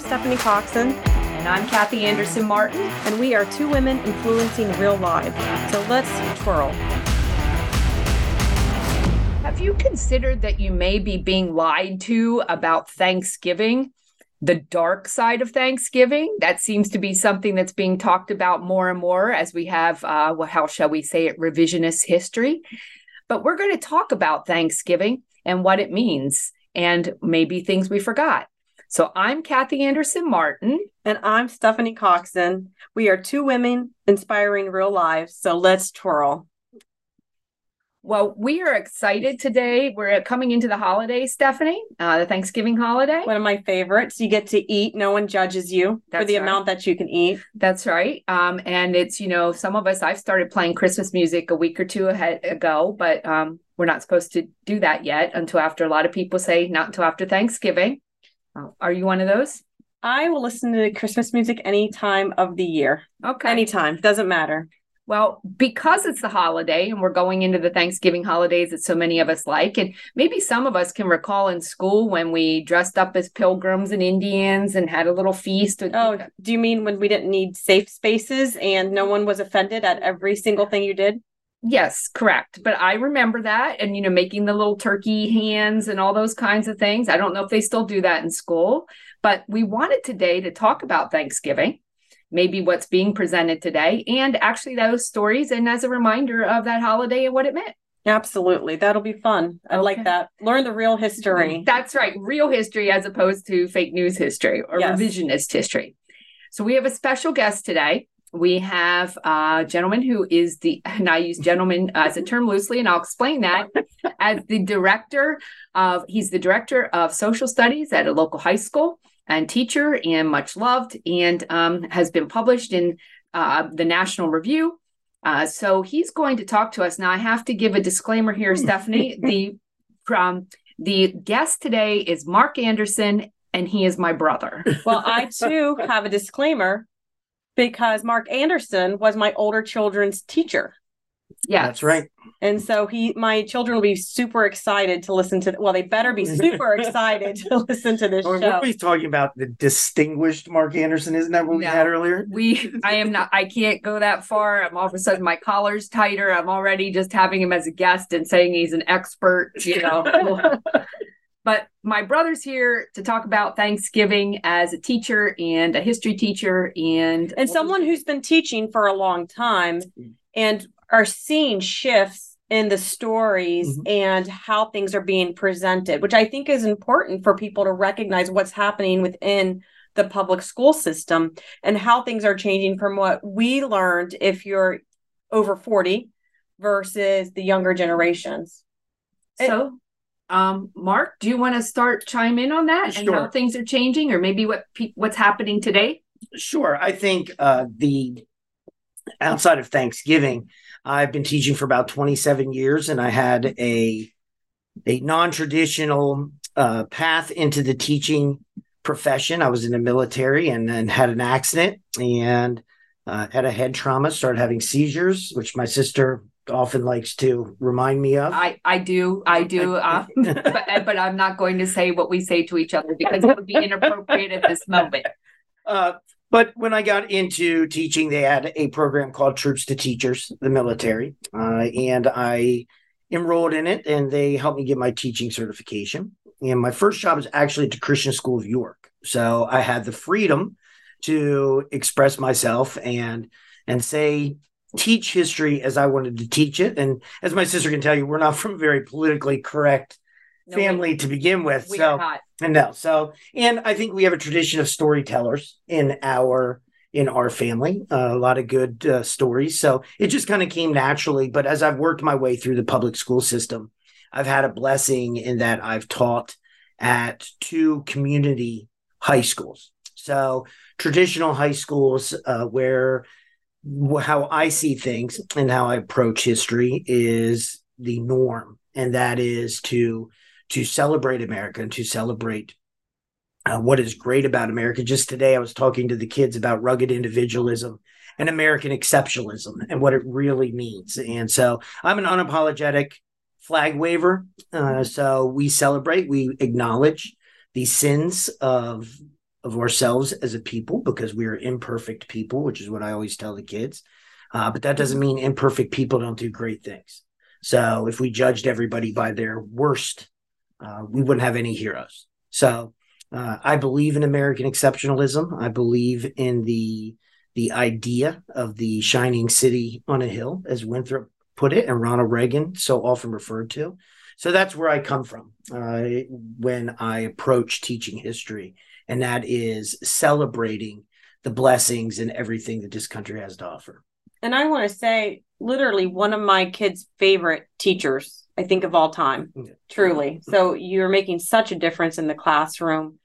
I'm Stephanie Coxon. And I'm Kathy Anderson Martin. And we are two women influencing real lives. So let's twirl. Have you considered that you may be being lied to about Thanksgiving? The dark side of Thanksgiving. That seems to be something that's being talked about more and more as we have, uh, well, how shall we say it, revisionist history. But we're going to talk about Thanksgiving and what it means and maybe things we forgot. So I'm Kathy Anderson Martin. And I'm Stephanie Coxon. We are two women inspiring real lives. So let's twirl. Well, we are excited today. We're coming into the holiday, Stephanie, uh, the Thanksgiving holiday. One of my favorites. You get to eat. No one judges you That's for the right. amount that you can eat. That's right. Um, and it's, you know, some of us, I've started playing Christmas music a week or two ahead ago, but um, we're not supposed to do that yet until after a lot of people say not until after Thanksgiving. Oh, are you one of those? I will listen to Christmas music any time of the year. Okay. Anytime. Doesn't matter. Well, because it's the holiday and we're going into the Thanksgiving holidays that so many of us like, and maybe some of us can recall in school when we dressed up as pilgrims and Indians and had a little feast. Oh, do you mean when we didn't need safe spaces and no one was offended at every single thing you did? Yes, correct. But I remember that and, you know, making the little turkey hands and all those kinds of things. I don't know if they still do that in school, but we wanted today to talk about Thanksgiving, maybe what's being presented today, and actually those stories. And as a reminder of that holiday and what it meant. Absolutely. That'll be fun. I okay. like that. Learn the real history. Mm-hmm. That's right. Real history as opposed to fake news history or yes. revisionist history. So we have a special guest today we have a gentleman who is the, and I use gentleman as a term loosely, and I'll explain that as the director of, he's the director of social studies at a local high school and teacher and much loved and um, has been published in uh, the National Review. Uh, so he's going to talk to us. Now, I have to give a disclaimer here, Stephanie. The um, the guest today is Mark Anderson, and he is my brother. Well, I too have a disclaimer because Mark Anderson was my older children's teacher. Yeah, that's right. And so he, my children will be super excited to listen to. Well, they better be super excited to listen to this well, show. We're talking about the distinguished Mark Anderson, isn't that what we had earlier? We, I am not. I can't go that far. I'm all of a sudden my collar's tighter. I'm already just having him as a guest and saying he's an expert. You know. But my brother's here to talk about Thanksgiving as a teacher and a history teacher and and someone who's been teaching for a long time and are seeing shifts in the stories mm-hmm. and how things are being presented, which I think is important for people to recognize what's happening within the public school system and how things are changing from what we learned if you're over 40 versus the younger generations. So um, Mark, do you want to start chime in on that sure. and how things are changing, or maybe what pe- what's happening today? Sure. I think uh, the outside of Thanksgiving, I've been teaching for about 27 years, and I had a a non traditional uh, path into the teaching profession. I was in the military and then had an accident and uh, had a head trauma, started having seizures, which my sister often likes to remind me of. I, I do, I do, uh, but, but I'm not going to say what we say to each other because it would be inappropriate at this moment. Uh, but when I got into teaching, they had a program called Troops to Teachers, the military, uh, and I enrolled in it, and they helped me get my teaching certification. And my first job was actually at the Christian School of York, so I had the freedom to express myself and and say teach history as I wanted to teach it. And as my sister can tell you, we're not from a very politically correct no, family we, to begin with. so and no, so and I think we have a tradition of storytellers in our in our family, uh, a lot of good uh, stories. So it just kind of came naturally. But as I've worked my way through the public school system, I've had a blessing in that I've taught at two community high schools. So traditional high schools uh, where how I see things and how I approach history is the norm, and that is to to celebrate America and to celebrate uh, what is great about America. Just today, I was talking to the kids about rugged individualism and American exceptionalism and what it really means. And so, I'm an unapologetic flag waver. Uh, so we celebrate, we acknowledge the sins of of ourselves as a people because we are imperfect people, which is what I always tell the kids. Uh, but that doesn't mean imperfect people don't do great things. So if we judged everybody by their worst, uh, we wouldn't have any heroes. So uh, I believe in American exceptionalism. I believe in the the idea of the shining city on a hill, as Winthrop put it, and Ronald Reagan so often referred to. So that's where I come from uh, when I approach teaching history, and that is celebrating the blessings and everything that this country has to offer. And I want to say, literally, one of my kids' favorite teachers, I think, of all time, yeah. truly. So you're making such a difference in the classroom.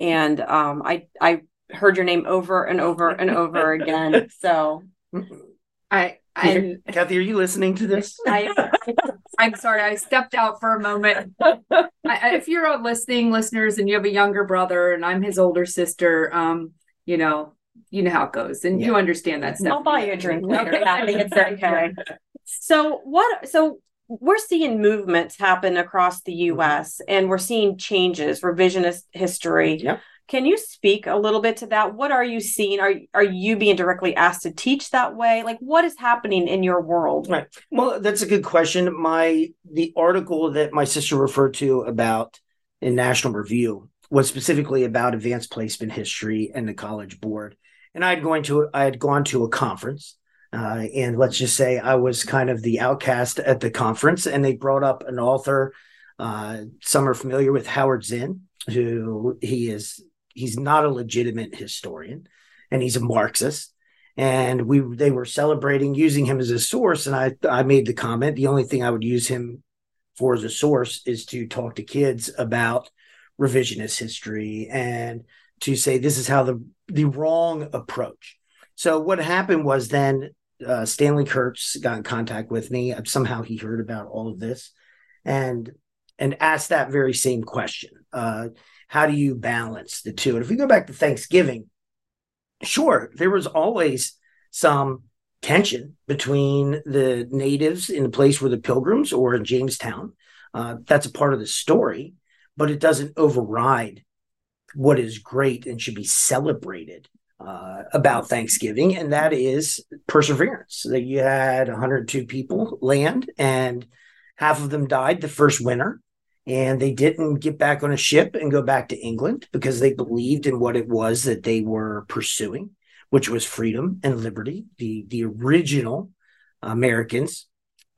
And um, I, I heard your name over and over and over again. So I, I, Kathy, are you listening to this? I, I'm sorry, I stepped out for a moment. I, if you're listening, listeners, and you have a younger brother, and I'm his older sister, um, you know, you know how it goes, and yeah. you understand that stuff. I'll buy you a drink later. Kathy, it's okay. So what? So we're seeing movements happen across the U.S. Mm-hmm. and we're seeing changes, revisionist history. Yep. Can you speak a little bit to that? What are you seeing? Are are you being directly asked to teach that way? Like what is happening in your world? Right. Well, that's a good question. My the article that my sister referred to about in National Review was specifically about advanced placement history and the college board. And I'd going to I had gone to a conference uh, and let's just say I was kind of the outcast at the conference, and they brought up an author. Uh, some are familiar with Howard Zinn, who he is he's not a legitimate historian and he's a Marxist. And we they were celebrating using him as a source. And I I made the comment the only thing I would use him for as a source is to talk to kids about revisionist history and to say this is how the the wrong approach. So what happened was then uh, Stanley Kurtz got in contact with me. Somehow he heard about all of this, and and asked that very same question. Uh, how do you balance the two? And if we go back to Thanksgiving, sure, there was always some tension between the natives in the place where the pilgrims or in Jamestown. Uh, that's a part of the story, but it doesn't override what is great and should be celebrated uh, about Thanksgiving, and that is perseverance. That you had 102 people land, and half of them died the first winter, and they didn't get back on a ship and go back to England because they believed in what it was that they were pursuing, which was freedom and liberty. The the original Americans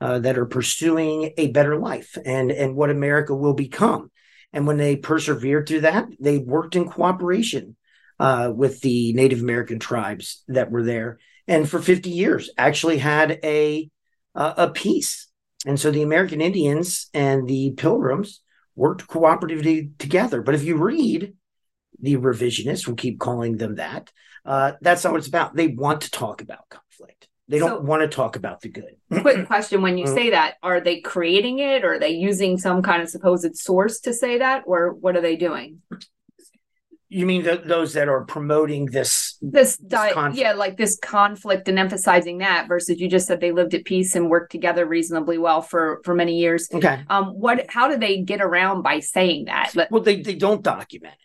uh, that are pursuing a better life and and what America will become. And when they persevered through that, they worked in cooperation uh, with the Native American tribes that were there, and for 50 years actually had a uh, a peace and so the American Indians and the Pilgrims worked cooperatively together. But if you read the revisionists, we'll keep calling them that, uh, that's not what it's about. They want to talk about conflict. They don't so, want to talk about the good. quick question when you mm-hmm. say that, are they creating it or are they using some kind of supposed source to say that? Or what are they doing? You mean those that are promoting this this, this yeah, like this conflict and emphasizing that versus you just said they lived at peace and worked together reasonably well for for many years. Okay. Um, what? How do they get around by saying that? Well, they they don't document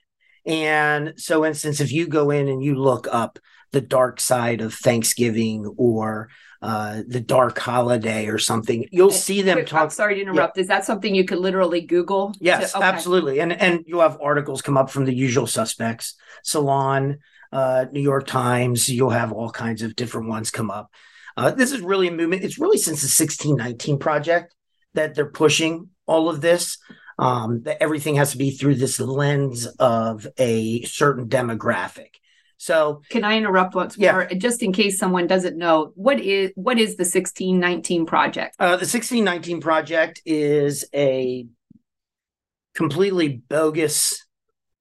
it, and so, instance, if you go in and you look up the dark side of Thanksgiving or uh, the dark holiday or something. You'll see them Wait, talk. I'm sorry to interrupt. Yeah. Is that something you could literally Google? Yes, to, okay. absolutely. And and you'll have articles come up from the usual suspects, Salon, uh, New York Times. You'll have all kinds of different ones come up. Uh, this is really a movement. It's really since the 1619 project that they're pushing all of this. Um, that everything has to be through this lens of a certain demographic. So can I interrupt once yeah. more, just in case someone doesn't know what is what is the 1619 project? Uh, the 1619 project is a completely bogus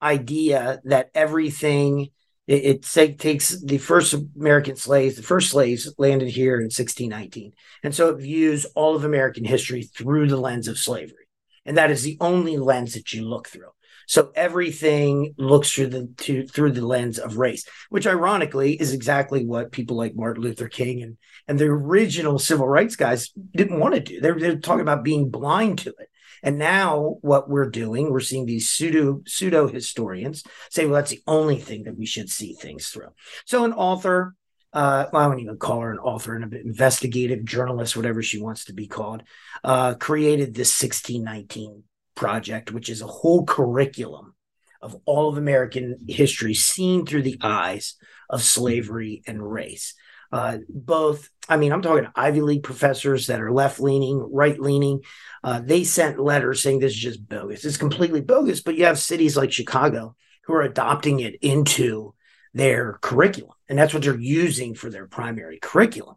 idea that everything it, it say, takes the first American slaves, the first slaves landed here in 1619, and so it views all of American history through the lens of slavery, and that is the only lens that you look through. So everything looks through the to, through the lens of race, which ironically is exactly what people like Martin Luther King and and the original civil rights guys didn't want to do. They're, they're talking about being blind to it. And now what we're doing, we're seeing these pseudo pseudo historians say, well, that's the only thing that we should see things through. So an author, uh, well, I wouldn't even call her an author, an investigative journalist, whatever she wants to be called, uh, created this 1619 project, which is a whole curriculum of all of American history seen through the eyes of slavery and race. Uh, both, I mean, I'm talking Ivy League professors that are left leaning, right leaning. Uh, they sent letters saying this is just bogus. It's completely bogus. But you have cities like Chicago who are adopting it into their curriculum. And that's what they're using for their primary curriculum.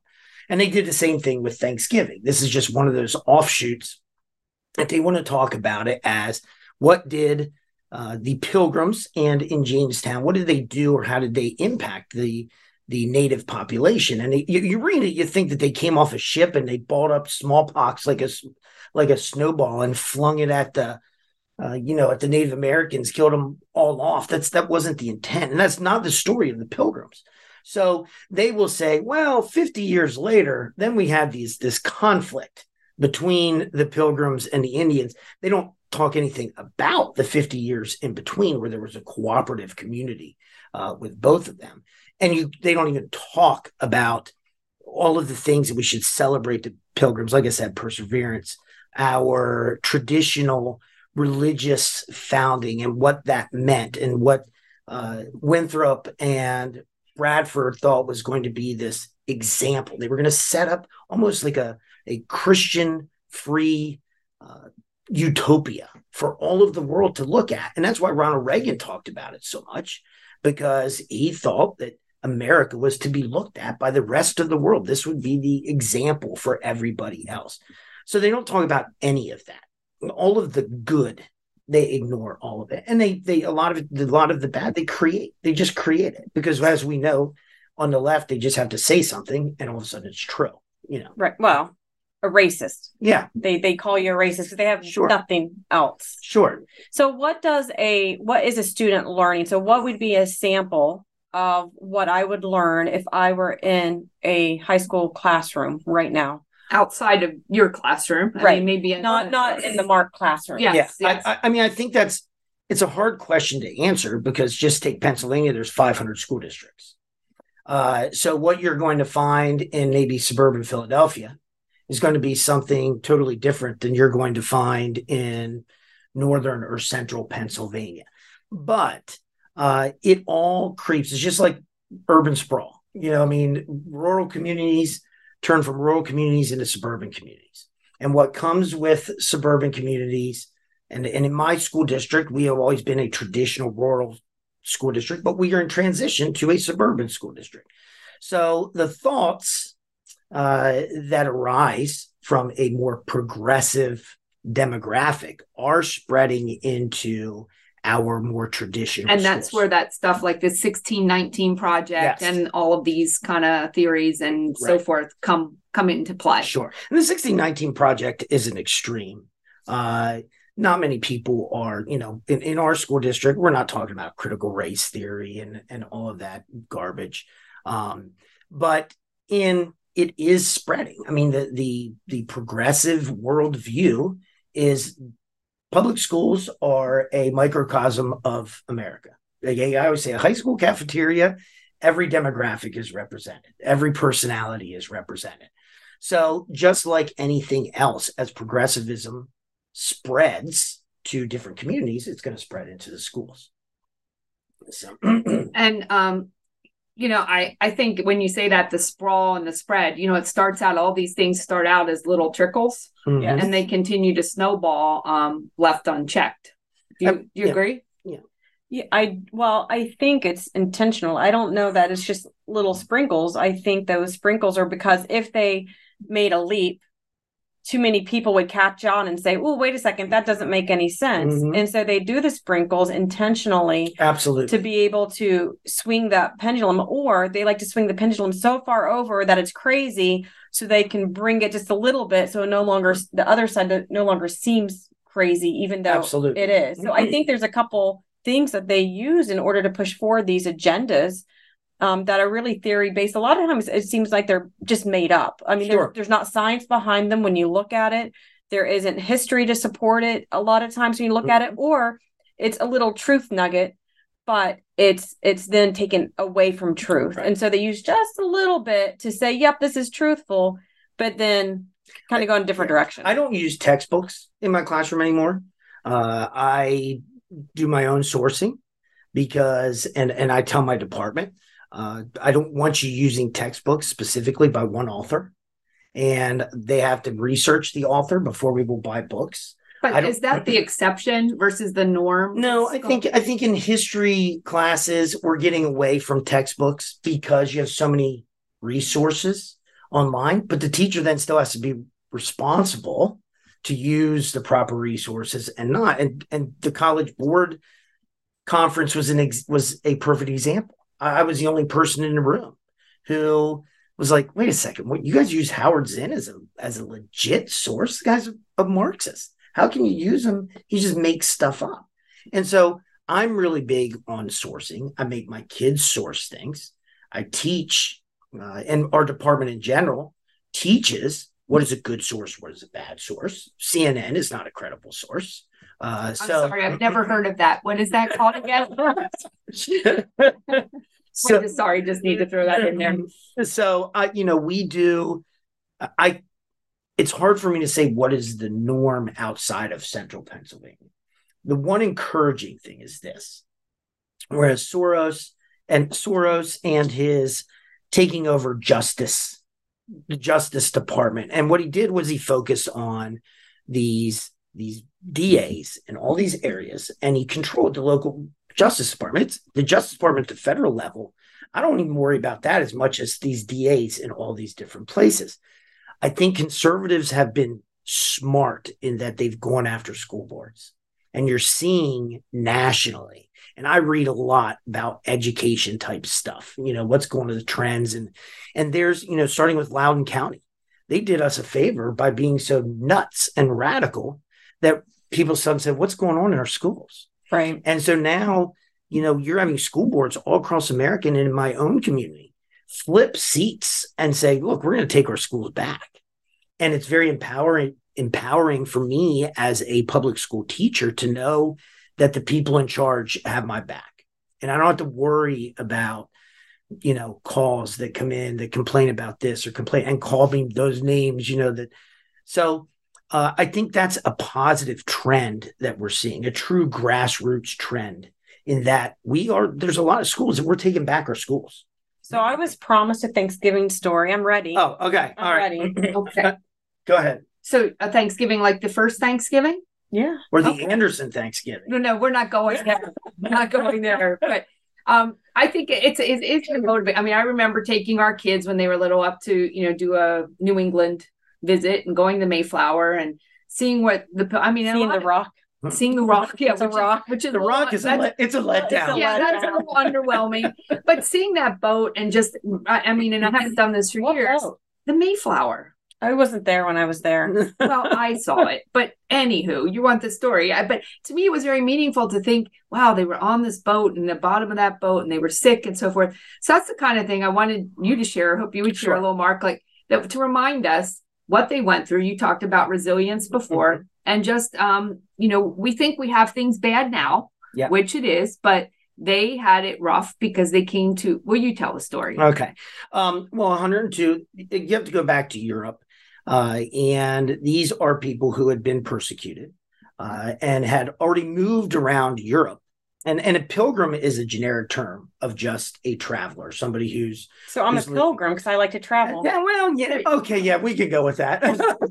And they did the same thing with Thanksgiving. This is just one of those offshoots that they want to talk about it as what did uh, the pilgrims and in Jamestown, what did they do or how did they impact the the native population? And you, you read it, you think that they came off a ship and they balled up smallpox like a like a snowball and flung it at the uh, you know at the Native Americans, killed them all off. That's that wasn't the intent, and that's not the story of the pilgrims. So they will say, well, 50 years later, then we had these this conflict between the pilgrims and the Indians. They don't talk anything about the 50 years in between where there was a cooperative community uh, with both of them. And you they don't even talk about all of the things that we should celebrate the pilgrims. Like I said, perseverance, our traditional religious founding and what that meant and what uh, Winthrop and Bradford thought was going to be this example. They were going to set up almost like a a Christian free uh, utopia for all of the world to look at. And that's why Ronald Reagan talked about it so much, because he thought that America was to be looked at by the rest of the world. This would be the example for everybody else. So they don't talk about any of that. All of the good, they ignore all of it. And they they a lot of it, a lot of the bad they create. They just create it. Because as we know, on the left, they just have to say something and all of a sudden it's true. You know. Right. Well, a racist. Yeah. They they call you a racist because they have sure. nothing else. Sure. So what does a what is a student learning? So what would be a sample of what I would learn if I were in a high school classroom right now? Outside of your classroom. I right. Mean, maybe in not not in the mark classroom. Yes, yeah. Yes. I, I mean, I think that's it's a hard question to answer because just take Pennsylvania, there's 500 school districts. Uh, so what you're going to find in maybe suburban Philadelphia is going to be something totally different than you're going to find in northern or central Pennsylvania. But uh, it all creeps. It's just like urban sprawl. You know, I mean, rural communities turn from rural communities into suburban communities. And what comes with suburban communities, and, and in my school district, we have always been a traditional rural school district, but we are in transition to a suburban school district. So the thoughts uh, that arise from a more progressive demographic are spreading into our more traditional and that's where that stuff like the 1619 project yes. and all of these kind of theories and right. so forth come come into play. Sure. And the 1619 project is an extreme. Uh not many people are you know in, in our school district we're not talking about critical race theory and and all of that garbage. Um but in it is spreading. I mean, the the the progressive worldview is public schools are a microcosm of America. Like I always say a high school cafeteria, every demographic is represented, every personality is represented. So just like anything else, as progressivism spreads to different communities, it's going to spread into the schools. So. and um, you know, I I think when you say that the sprawl and the spread, you know, it starts out all these things start out as little trickles, mm-hmm. and they continue to snowball um, left unchecked. Do you, do you yeah. agree? Yeah. Yeah, I well, I think it's intentional. I don't know that it's just little sprinkles. I think those sprinkles are because if they made a leap too many people would catch on and say, "Oh, wait a second, that doesn't make any sense." Mm-hmm. And so they do the sprinkles intentionally, absolutely, to be able to swing that pendulum, or they like to swing the pendulum so far over that it's crazy, so they can bring it just a little bit, so no longer the other side no longer seems crazy, even though Absolutely. it is. So I think there's a couple things that they use in order to push forward these agendas um, that are really theory based. A lot of times it seems like they're just made up. I mean, Sure. there's, there's not science behind them when you look at it. There isn't history to support it a lot of times when you look at it, or it's a little truth nugget, but it's it's then taken away from truth. Right. And so they use just a little bit to say, yep, this is truthful, but then kind of go in a different direction. I don't use textbooks in my classroom anymore. Uh, I do my own sourcing because, and and I tell my department, uh, I don't want you using textbooks specifically by one author, and they have to research the author before we will buy books. But is that the exception versus the norm? No, I think I think in history classes we're getting away from textbooks because you have so many resources online, but the teacher then still has to be responsible to use the proper resources and not and and the college board conference was an ex, was a perfect example. I, was the only person in the room who was like, wait a second, what you guys use Howard Zinn as a as a legit source? The guy's a, a Marxist. How can you use him? He just makes stuff up. And so I'm really big on sourcing. I make my kids source things. I teach, uh, and our department in general teaches what is a good source, what is a bad source. CNN is not a credible source. Uh, I'm so, sorry, I've never heard of that. What is that called again? so, Wait, sorry, just need to throw that in there. so I, you know, we do. I. It's hard for me to say what is the norm outside of Central Pennsylvania. The one encouraging thing is this: whereas Soros and Soros and his taking over justice, the Justice Department, and what he did was he focused on these these DAs in all these areas, and he controlled the local Justice Department. The Justice Department at the federal level. I don't even worry about that as much as these DAs in all these different places. I think conservatives have been smart in that they've gone after school boards. And you're seeing nationally, and I read a lot about education type stuff, you know, what's going to the trends. And and there's, you know, starting with Loudoun County, they did us a favor by being so nuts and radical that people some said, What's going on in our schools? right. And so now, you know, you're having school boards all across America and in my own community flip seats and say, look, we're going to take our schools back. And it's very empowering, empowering for me as a public school teacher to know that the people in charge have my back. And I don't have to worry about, you know, calls that come in that complain about this or complain and call me those names, you know, that so uh, I think that's a positive trend that we're seeing, a true grassroots trend in that we are, there's a lot of schools that we're taking back our schools. So I was promised a Thanksgiving story. I'm ready. Oh, okay. I'm All right. ready. Okay. Go ahead. So a Thanksgiving, like the first Thanksgiving? Yeah. Or the Okay. Anderson Thanksgiving. No, no, we're not going there. We're not going there. But um, I think it's it's it's gonna motivate. I mean, I remember taking our kids when they were little up to you know do a New England visit and going to Mayflower and seeing what the I mean, Seeing lot the rock. seeing the rock. Yeah, It's a which is- rock. which is The a Rock lot- is a that's- let, it's a letdown. yeah, that's a little underwhelming. But seeing that boat and just, I, I mean, and I haven't done this for What years. boat? The Mayflower. I wasn't there when I was there. Well, I saw it, but anywho, you want the story. I, but to me, it was very meaningful to think, wow, they were on this boat and the bottom of that boat, and they were sick and so forth. So that's the kind of thing I wanted you to share. I hope you would share Sure. a little, Mark, like that to remind us what they went through. You talked about resilience before, and just, um, you know, we think we have things bad now, Yeah. which it is, but they had it rough because they came to. Will you tell the story? Okay. Um, well, 102, you have to go back to Europe. Uh, and these are people who had been persecuted uh, and had already moved around Europe. And, and a pilgrim is a generic term of just a traveler, somebody who's. So I'm a Who's li- pilgrim because I like to travel. Yeah, well, yeah. Okay, yeah, we can go with that.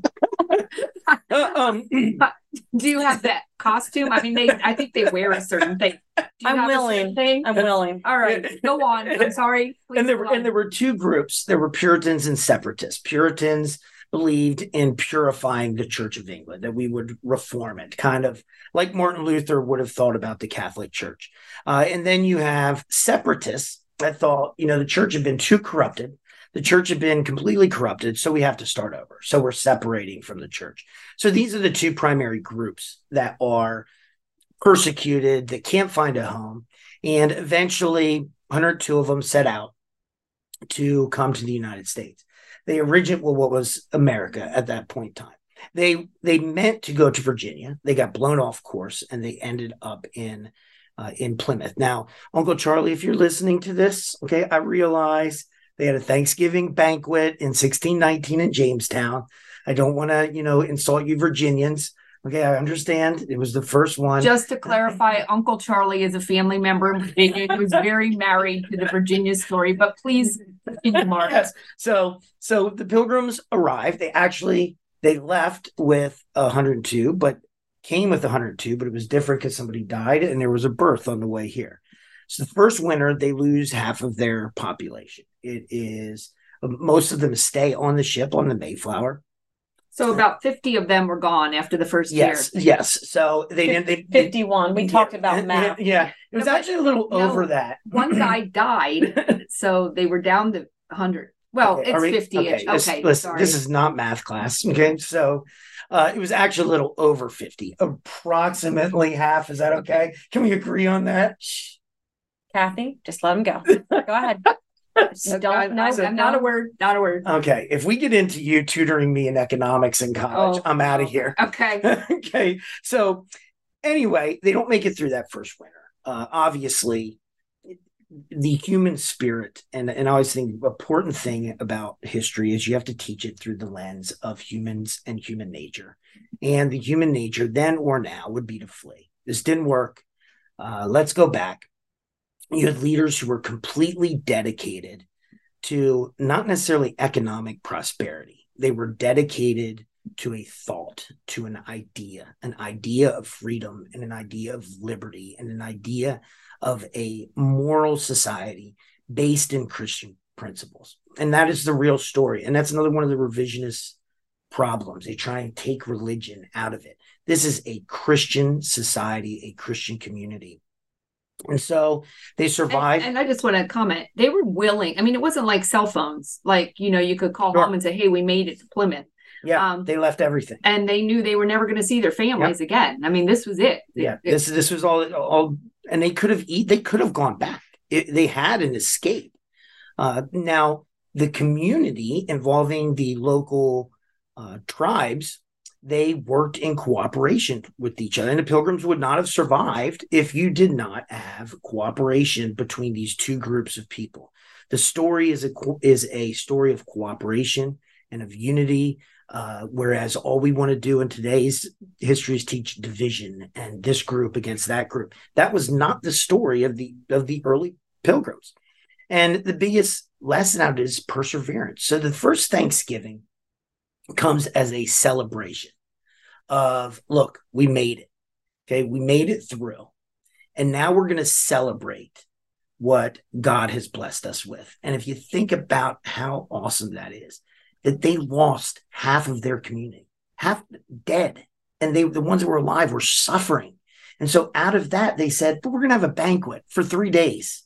Uh, um, Do you have that costume? I mean, they. I think they wear a certain thing. I'm have a certain willing. Thing? I'm willing. All right, go on. I'm sorry. Please and there were and there were two groups. There were Puritans and separatists. Puritans believed in purifying the Church of England, that we would reform it, kind of like Martin Luther would have thought about the Catholic Church. Uh, and then you have separatists that thought, you know, the church had been too corrupted, the church had been completely corrupted, so we have to start over. So we're separating from the church. So these are the two primary groups that are persecuted, that can't find a home. And eventually, 102 of them set out to come to the United States. They originally well, what was America at that point in time. They they meant to go to Virginia. They got blown off course and they ended up in uh, in Plymouth. Now, Uncle Charlie, if you're listening to this, okay, I realize they had a Thanksgiving banquet in 1619 in Jamestown. I don't want to, you know, insult you Virginians. Okay, I understand. It was the first one. Just to clarify, Uncle Charlie is a family member in Virginia who's very married to the Virginia story. But please continue, Mark. Yes. So, so the Pilgrims arrived. They actually they left with 102, but came with 102, but it was different because somebody died and there was a birth on the way here. So the first winter, they lose half of their population. It is most of them stay on the ship on the Mayflower. So about 50 of them were gone after the first yes, year. Yes. yes. So they didn't. They, 51. We yeah, talked about and- math. and- Yeah. It was No, but- actually a little no. over that. One guy died, so they were down to 100. Well, Okay, it's we- 50 ish. this- Okay, listen, sorry. this is not math class. Okay. So uh, it was actually a little over 50, approximately half. Is that okay? Can we agree on that? Kathy, just let him go. Go ahead. Just don't I- no, I- not a word. Not a word. Okay. If we get into you tutoring me in economics in college, Oh, I'm out of here. Okay. okay. So anyway, they don't make it through that first winter. Uh, obviously, the human spirit, and, and I always think the important thing about history is you have to teach it through the lens of humans and human nature. And the human nature then or now would be to flee. This didn't work. Uh, let's go back. You had leaders who were completely dedicated to not necessarily economic prosperity. They were dedicated to a thought, to an idea, an idea of freedom and an idea of liberty and an idea of a moral society based in Christian principles. And that is the real story. And that's another one of the revisionist problems. They try and take religion out of it. This is a Christian society, a Christian community. And so they survived. and I just want to comment. They were willing. I mean, it wasn't like cell phones. Like you know, you could call Sure. home and say, "Hey, we made it to Plymouth," yeah, um, they left everything. and they knew they were never going to see their families again. I mean, this was it. yeah It- this this was all all and they could have eat they could have gone back it, they had an escape uh now the community involving the local uh tribes they worked in cooperation with each other and the pilgrims would not have survived if you did not have cooperation between these two groups of people the story is a is a story of cooperation and of unity uh, whereas all we want to do in today's history is teach division and this group against that group. That was not the story of the of the early pilgrims. And the biggest lesson out is perseverance. So the first Thanksgiving comes as a celebration of look, we made it. Okay, we made it through. And now we're going to celebrate what God has blessed us with. And if you think about how awesome that is, that they lost half of their community, half dead, and they the ones that were alive were suffering. And so out of that, they said, but we're gonna have a banquet for three days,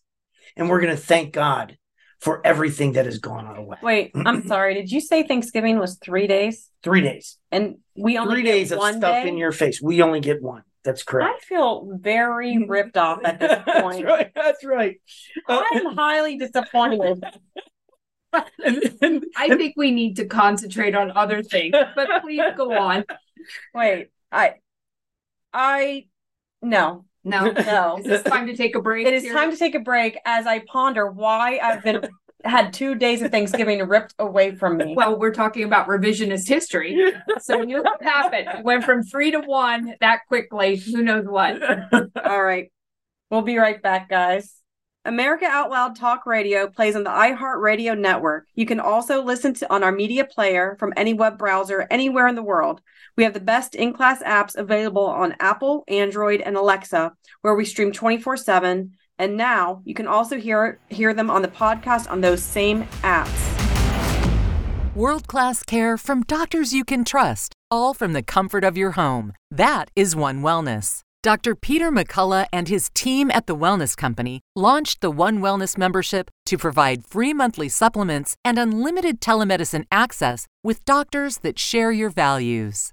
and we're gonna thank God for everything that has gone our way. Wait, I'm sorry. Did you say Thanksgiving was three days? Three days. And we only Three days of stuff day? in your face. We only get one. That's correct. I feel very ripped off at this That's point. right. That's right. Uh, I'm highly disappointed. and- and- I think we need to concentrate on other things. But please go on. Wait, I, I, no, No, no. is this time to take a break? It is here? time to take a break as I ponder why I've been had two days of Thanksgiving ripped away from me. Well, we're talking about revisionist history. So you know what happened. It went from three to one that quickly. Who knows what? All right. We'll be right back, guys. America Out Loud Talk Radio plays on the iHeartRadio network. You can also listen to on our media player from any web browser anywhere in the world. We have the best in-class apps available on Apple, Android, and Alexa, where we stream 24/7. And now you can also hear hear them on the podcast on those same apps. World class care from doctors you can trust, all from the comfort of your home. That is One Wellness. Dr. Peter McCullough and his team at the Wellness Company launched the One Wellness membership to provide free monthly supplements and unlimited telemedicine access with doctors that share your values.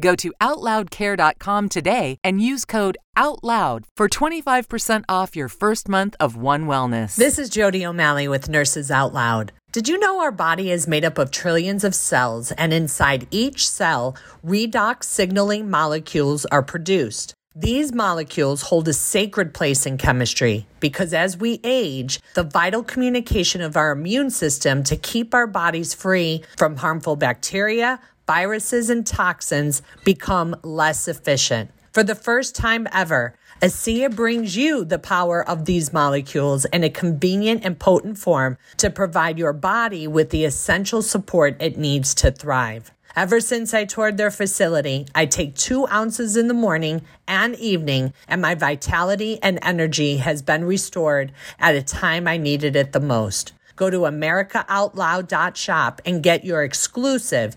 Go to OutLoudCare.com today and use code OUTLOUD for 25% off your first month of One Wellness. This is Jody O'Malley with Nurses Out Loud. Did you know our body is made up of trillions of cells, and inside each cell, redox signaling molecules are produced? These molecules hold a sacred place in chemistry because as we age, the vital communication of our immune system to keep our bodies free from harmful bacteria, viruses, and toxins become less efficient. For the first time ever, ASEA brings you the power of these molecules in a convenient and potent form to provide your body with the essential support it needs to thrive. Ever since I toured their facility, I take two ounces in the morning and evening, and my vitality and energy has been restored at a time I needed it the most. Go to AmericaOutloud.shop and get your exclusive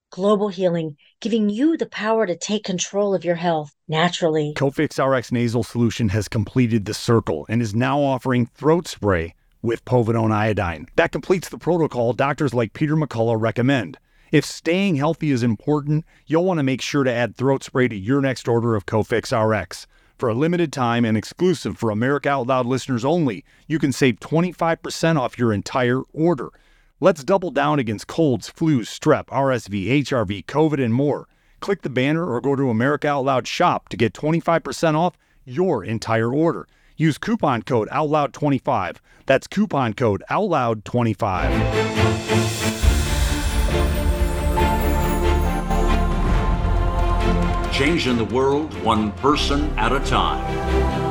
Global Healing, giving you the power to take control of your health naturally. Cofix RX nasal solution has completed the circle and is now offering throat spray with povidone iodine. That completes the protocol doctors like Peter McCullough recommend. If staying healthy is important, you'll want to make sure to add throat spray to your next order of Cofix RX. For a limited time and exclusive for America Out Loud listeners only, you can save 25% off your entire order. Let's double down against colds, flus, strep, RSV, HRV, COVID, and more. Click the banner or go to America Out Loud shop to get 25% off your entire order. Use coupon code OUTLOUD25. That's coupon code OUTLOUD25. Changing the world one person at a time.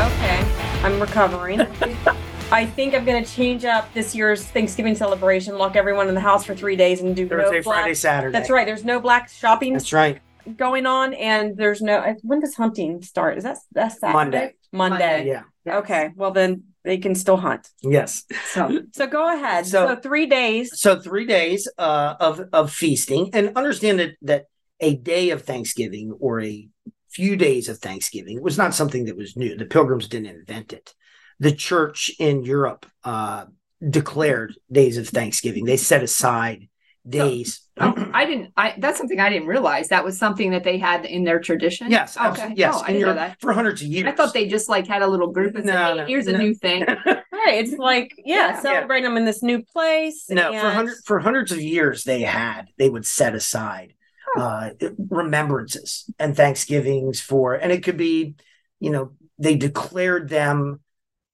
Okay, I'm recovering. I think I'm going to change up this year's Thanksgiving celebration, lock everyone in the house for three days, and do Thursday, no black, Friday, Saturday. That's right. There's no black shopping. That's right. Going on, and there's no. When does hunting start? Is that that's Saturday? Monday. Monday. Monday. Yeah. Okay. Well, then they can still hunt. Yes. So, so go ahead. So- So, three days. So three days uh, of of feasting, and understand that that a day of Thanksgiving or a few days of Thanksgiving It was not something that was new. The Pilgrims didn't invent it. The church in Europe uh, declared days of Thanksgiving. They set aside days. Oh, I didn't. I that's something I didn't realize. That was something that they had in their tradition. yes, Okay. abso- yes, Oh, I didn't know that. for hundreds of years. I thought they just like had a little group and No, said, hey, no, "Here's a new thing." Right. It's like yeah, Yeah. celebrate them in this new place. No, for hundred for hundreds of years they had they would set aside uh, remembrances and Thanksgivings for, and it could be, you know, they declared them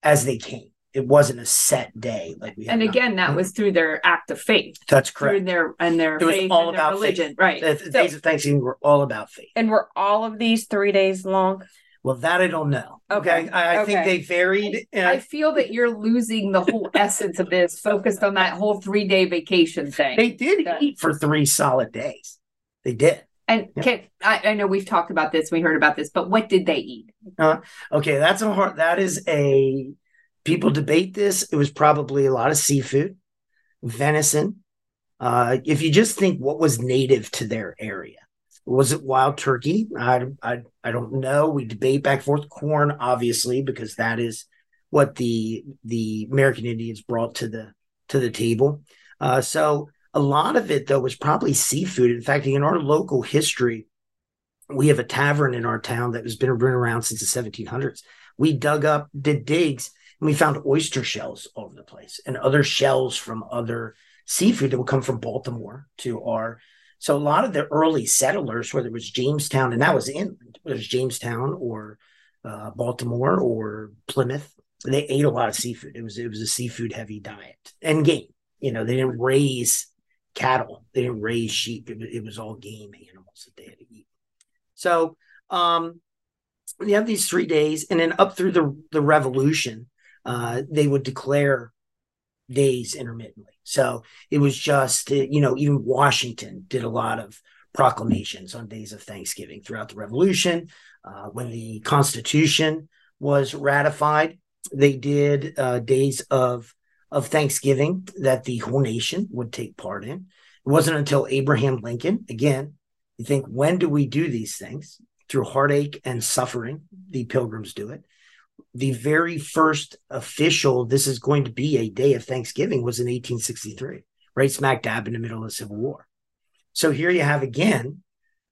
as they came. It wasn't a set day like we. And again, that was through their act of faith, that's through correct. their and their It was faith all and about faith. religion, right? The, So- days of Thanksgiving were all about faith. And were all of these three days long? Well, that I don't know. Okay, I, I think they varied. uh, I feel that you're losing the whole essence of this, focused on that whole three day vacation thing. they did Yeah. eat for three solid days. They did. and Yeah. can I, I know we've talked about this, we heard about this, but what did they eat? Okay, that's a hard. That is a people debate this. It was probably a lot of seafood, venison. Uh, if you just think what was native to their area, was it wild turkey? I, I, I don't know. We debate back and forth. Corn, obviously, because that is what the the American Indians brought to the to the table. Uh, so a lot of it though was probably seafood. In fact, in our local history, we have a tavern in our town that has been around since the 1700s. We dug up, did digs, and we found oyster shells all over the place and other shells from other seafood that would come from Baltimore to our. So a lot of the early settlers, whether it was Jamestown, and that was inland, whether it was Jamestown or uh, Baltimore or Plymouth, they ate a lot of seafood. It was it was a seafood heavy diet and game. You know, they didn't raise cattle, they didn't raise sheep. It, it was all game animals that they had to eat. So um, you have these three days, and then up through the the Revolution, uh, they would declare days intermittently. So it was just you know even Washington did a lot of proclamations on days of Thanksgiving throughout the Revolution. Uh, when the Constitution was ratified, they did uh, days of of Thanksgiving that the whole nation would take part in. It wasn't until Abraham Lincoln, again, you think, when do we do these things? Through heartache and suffering, the pilgrims do it. The very first official, this is going to be a day of Thanksgiving, was in 1863, right smack dab in the middle of the Civil War. So here you have again,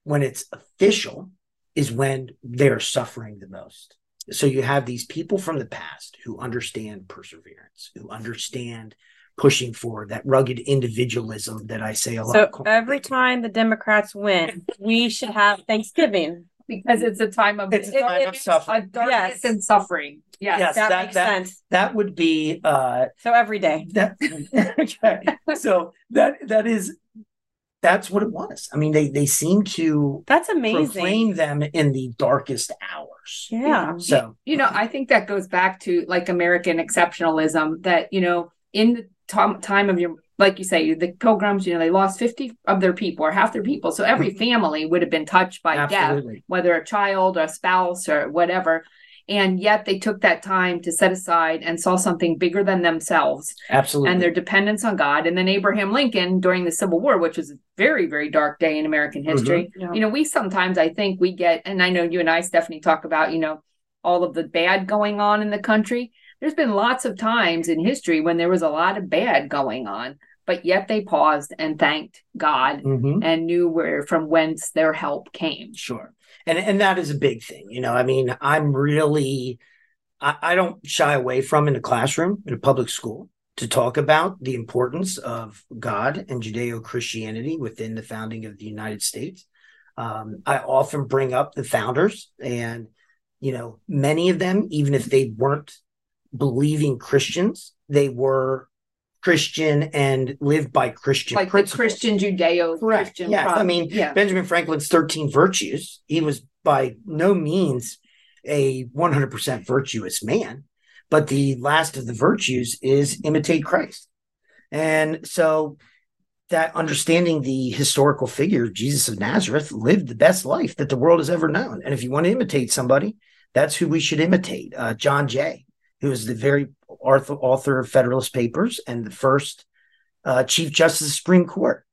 when it's official, is when they're suffering the most so you have these people from the past who understand perseverance who understand pushing forward that rugged individualism that i say a so lot. so every time the democrats win we should have thanksgiving. Because it's a time of it's a time it, of suffering. darkness yes. and suffering. Yes, yes that, that, makes that, sense. that would be uh so every day. that okay. So that that is that's what it was. I mean they they seem to that's amazing. proclaim them in the darkest hours. Yeah. So you know i think that goes back to like american exceptionalism that you know in the t- time of your like you say the pilgrims you know they lost 50 of their people or half their people. So every family would have been touched by Absolutely. death whether a child or a spouse or whatever and yet they took that time to set aside and saw something bigger than themselves absolutely and their dependence on God. And then Abraham Lincoln during the Civil War, which was a very, very dark day in American history. Yeah. You know, we sometimes I think we get, and I know you and I, Stephanie, talk about, you know, all of the bad going on in the country. There's been lots of times in history when there was a lot of bad going on, but yet they paused and thanked God Mhm. and knew where from whence their help came. Sure. And and that is a big thing. You know, I mean, I'm really I, I don't shy away from in a classroom in a public school to talk about the importance of God and Judeo-Christianity within the founding of the United States. Um, I often bring up the founders and you know, many of them, even if they weren't believing Christians, they were Christian and lived by Christian Like principles. Christian Judeo Christian. Yes. I mean, yeah. Benjamin Franklin's 13 virtues, he was by no means a 100% virtuous man, but the last of the virtues is imitate Christ. And so that understanding the historical figure Jesus of Nazareth lived the best life that the world has ever known. And if you want to imitate somebody, that's who we should imitate. Uh, John Jay, who was the very author, author of Federalist Papers and the first uh, Chief Justice of the Supreme Court,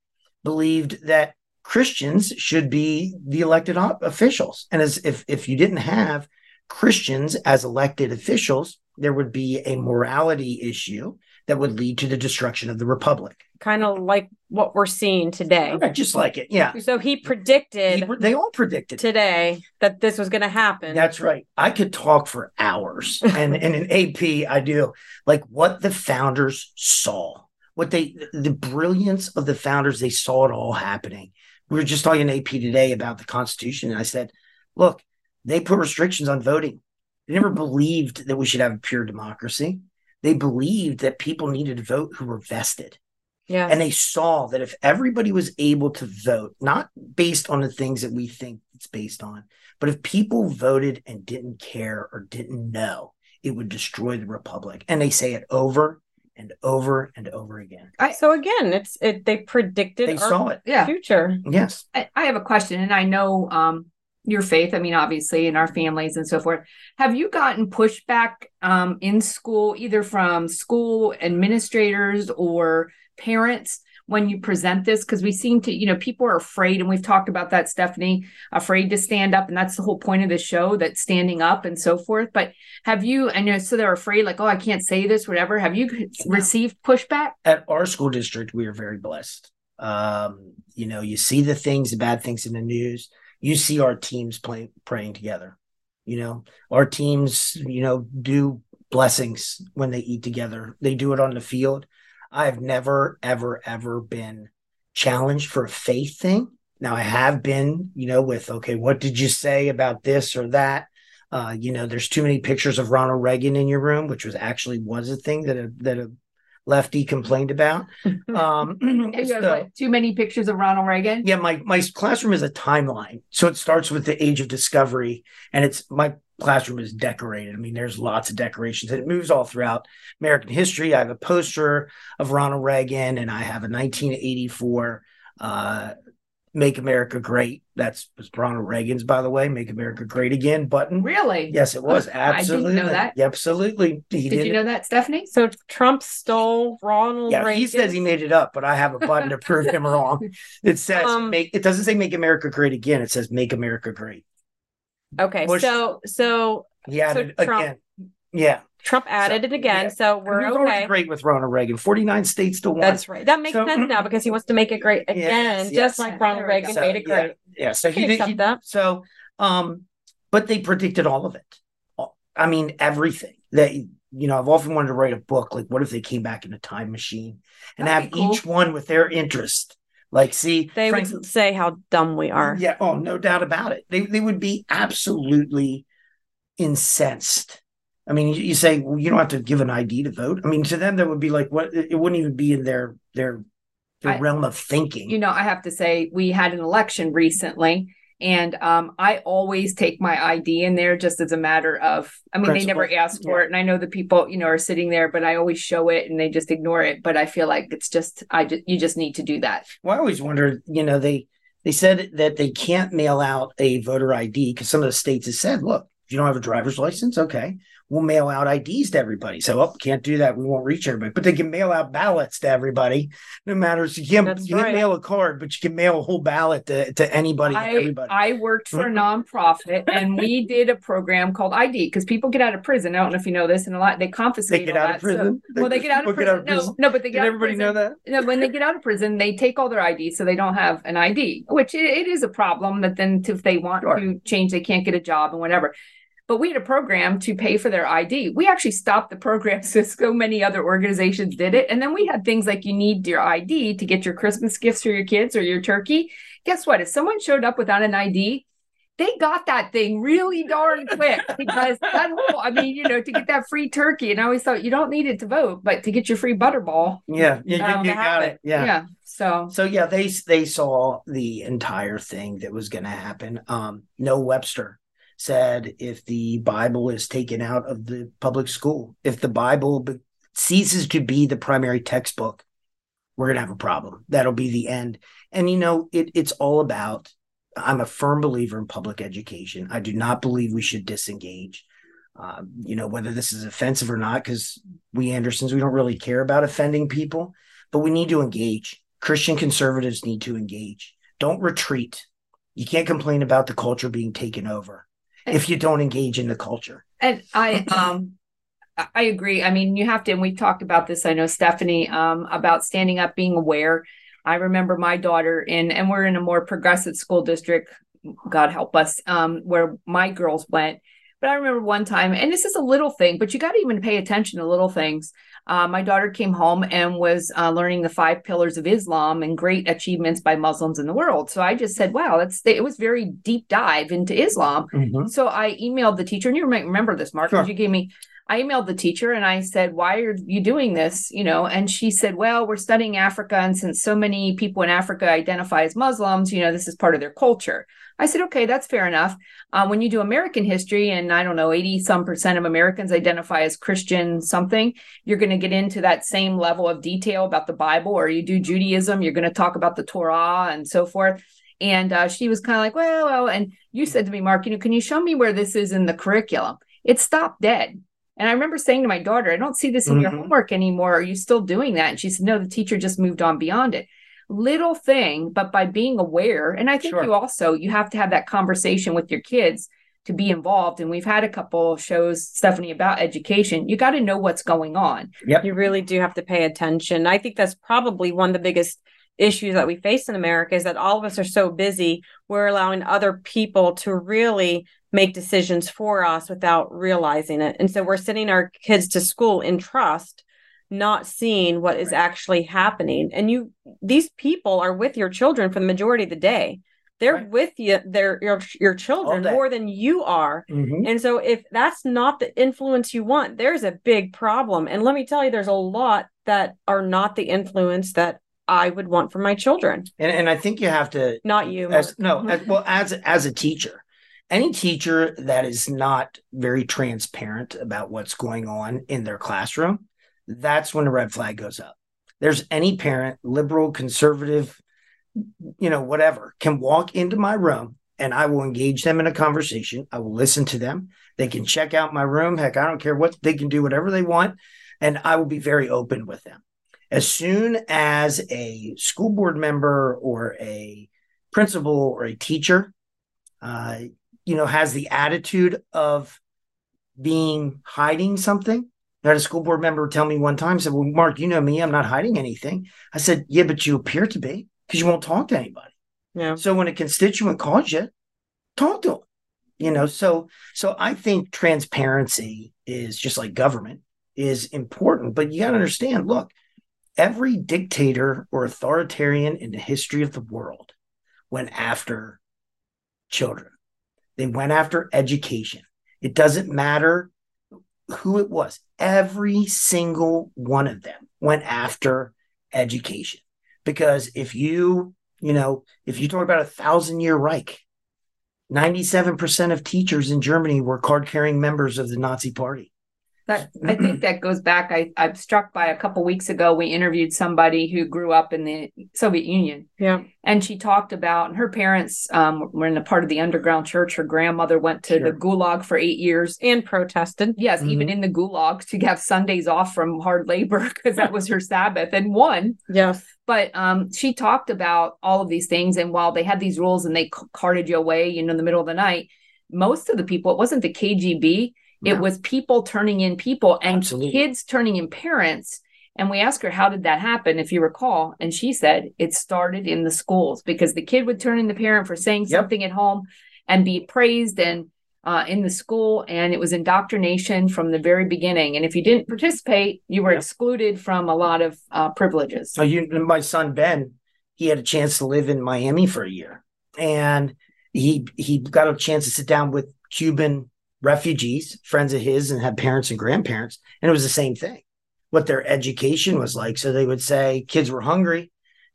believed that Christians should be the elected op- officials. And as if if you didn't have Christians as elected officials, there would be a morality issue that would lead to the destruction of the republic. kind of like what we're seeing today Just like it, yeah. so he predicted He- they all predicted today that this was going to happen That's right. I could talk for hours, and, in AP, I do like what the founders saw, what they, the brilliance of the founders, they saw it all happening. We were just talking in AP today about the Constitution, and I said, look, they put restrictions on voting. They never believed that we should have a pure democracy. They believed that people needed to vote who were vested. yeah And they saw that if everybody was able to vote, not based on the things that we think it's based on, but if people voted and didn't care or didn't know, it would destroy the republic. And they say it over and over and over again. so again it's it they predicted They our saw it. Yeah. future Yes. I, I have a question, and I know um, your faith. I mean, obviously, in our families and so forth. Have you gotten pushback um, in school, either from school administrators or parents? when you present this because we seem to you know people are afraid and we've talked about that stephanie afraid to stand up and that's the whole point of the show that standing up and so forth but have you i know so they're afraid like oh i can't say this whatever have you received pushback at our school district we are very blessed um, you know you see the things the bad things in the news you see our teams playing praying together you know our teams you know do blessings when they eat together they do it on the field I've never, ever, ever been challenged for a faith thing. Now I have been, you know, with okay, what did you say about this or that? Uh, you know, there's too many pictures of Ronald Reagan in your room, which was actually was a thing that a, that a lefty complained about. Um, so, too many pictures of Ronald Reagan. Yeah, my my classroom is a timeline, so it starts with the age of discovery, and it's my classroom is decorated. I mean, there's lots of decorations and it moves all throughout American history. I have a poster of Ronald Reagan and I have a 1984 uh, Make America Great. That's was Ronald Reagan's, by the way, Make America Great Again button. Really? Yes, it was. Absolutely. I didn't know that. Absolutely. He did, did you know that, Stephanie? So Trump stole Ronald yeah, Reagan? He says he made it up, but I have a button to prove him wrong. It says um, make it doesn't say make America great again. It says make America great. Okay, Bush, so so he added so Trump, again. Yeah. Trump added so, it again, yeah. so we're okay. Great with Ronald Reagan, forty nine states to one. That's right. That makes so, sense now because he wants to make it great again, yes, just yes. like Ronald Reagan made it great. Yeah, yeah. so he did he, that. So, um, but they predicted all of it. I mean, everything that you know. I've often wanted to write a book. Like, what if they came back in a time machine and That'd have cool. each one with their interest? Like, see, they Frank, would say how dumb we are. Yeah. Oh, no doubt about it. They they would be absolutely incensed. I mean, you, say well, you don't have to give an ID to vote. I mean, to them, that would be like what it wouldn't even be in their their their I, realm of thinking. You know, I have to say, we had an election recently, and um, I always take my ID in there just as a matter of, I mean, Principle. they never asked for yeah. it. And I know the people, you know, are sitting there, but I always show it and they just ignore it. But I feel like it's just, I just, you just need to do that. Well, I always wondered, you know, they, they said that they can't mail out a voter ID because some of the states have said, look, if you don't have a driver's license, okay we'll mail out IDs to everybody. So, oh, can't do that. We won't reach everybody, but they can mail out ballots to everybody. No matter. So you can't, you right. mail a card, but you can mail a whole ballot to, to anybody. I, everybody. I worked for a mm-hmm. nonprofit and we did a program called ID because people get out of prison. I don't know if you know this, and a lot they confiscate. They get out of prison. So, well, they get out of prison. Out of prison. No, no, but they get. Did everybody know that? No, when they get out of prison, they take all their ID, so they don't have an ID, which it, it is a problem. That then, if they want sure. to change, they can't get a job and whatever but we had a program to pay for their ID. We actually stopped the program so so many other organizations did it. And then we had things like you need your ID to get your Christmas gifts for your kids or your turkey. Guess what? If someone showed up without an ID, they got that thing really darn quick because that whole, I mean, you know, to get that free turkey. And I always thought you don't need it to vote, but to get your free butterball. Yeah, yeah, um, you, you got it. Yeah. Yeah. So so yeah, they they saw the entire thing that was gonna happen. Um, Noah Webster said if the Bible is taken out of the public school, if the Bible ceases to be the primary textbook, we're going to have a problem. That'll be the end. And, you know, it, it's all about, I'm a firm believer in public education. I do not believe we should disengage. Uh, you know, whether this is offensive or not, because we Andersons, we don't really care about offending people, but we need to engage. Christian conservatives need to engage. Don't retreat. You can't complain about the culture being taken over if you don't engage in the culture. And I um I agree. I mean, you have to, and we've talked about this. I know Stephanie um, about standing up, being aware. I remember my daughter in, and we're in a more progressive school district. God help us, um, where my girls went. But I remember one time, and this is a little thing, but you got to even pay attention to little things. Uh, my daughter came home and was uh, learning the five pillars of Islam and great achievements by Muslims in the world. So I just said, wow, that's it was very deep dive into Islam. Mm-hmm. So I emailed the teacher, and you might remember this, Mark, because sure. you gave me. I emailed the teacher and I said, "Why are you doing this?" You know, and she said, "Well, we're studying Africa, and since so many people in Africa identify as Muslims, you know, this is part of their culture." I said, okay, that's fair enough. Um, when you do American history, and I don't know, 80 some percent of Americans identify as Christian something, you're going to get into that same level of detail about the Bible, or you do Judaism, you're going to talk about the Torah and so forth. And uh, she was kind of like, well, well, and you said to me, Mark, you know, can you show me where this is in the curriculum? It stopped dead. And I remember saying to my daughter, I don't see this in mm-hmm. your homework anymore. Are you still doing that? And she said, no, the teacher just moved on beyond it. Little thing, but by being aware, and I think sure. you also you have to have that conversation with your kids to be involved. And we've had a couple shows, Stephanie, about education. You got to know what's going on. Yep. You really do have to pay attention. I think that's probably one of the biggest issues that we face in America is that all of us are so busy, we're allowing other people to really make decisions for us without realizing it. And so we're sending our kids to school in trust, not seeing what is actually happening. And you these people are with your children for the majority of the day. They're right. with you, they're your your children more than you are. Mm-hmm. And so if that's not the influence you want, there's a big problem. And let me tell you, there's a lot that are not the influence that I would want for my children. And, and I think you have to not you. As, no, as, well, as as a teacher, any teacher that is not very transparent about what's going on in their classroom, that's when the red flag goes up. There's any parent, liberal, conservative, you know, whatever, can walk into my room and I will engage them in a conversation. I will listen to them. They can check out my room. Heck, I don't care what they can do, whatever they want. And I will be very open with them. As soon as a school board member or a principal or a teacher, uh, you know, has the attitude of being hiding something. I had a school board member tell me one time, said, Well, Mark, you know me, I'm not hiding anything. I said, Yeah, but you appear to be because you won't talk to anybody. Yeah. So when a constituent calls you, talk to them. You know, so so I think transparency is just like government is important, but you got to understand. Look, every dictator or authoritarian in the history of the world went after children. They went after education. It doesn't matter who it was. Every single one of them went after education. Because if you, you know, if you talk about a thousand year Reich, 97% of teachers in Germany were card carrying members of the Nazi party. That I think that goes back. I, I'm struck by a couple weeks ago. We interviewed somebody who grew up in the Soviet Union. Yeah, and she talked about and her parents um, were in a part of the underground church. Her grandmother went to sure. the Gulag for eight years and protested. Yes, mm-hmm. even in the Gulag to have Sundays off from hard labor because that was her Sabbath and won. Yes, but um, she talked about all of these things. And while they had these rules and they carted you away, you know, in the middle of the night, most of the people it wasn't the KGB it was people turning in people and Absolutely. kids turning in parents. And we asked her, How did that happen? If you recall. And she said, It started in the schools because the kid would turn in the parent for saying yep. something at home and be praised and uh, in the school. And it was indoctrination from the very beginning. And if you didn't participate, you were yep. excluded from a lot of uh, privileges. So, you, my son, Ben, he had a chance to live in Miami for a year. And he he got a chance to sit down with Cuban refugees, friends of his, and had parents and grandparents. And it was the same thing, what their education was like. So they would say, kids were hungry,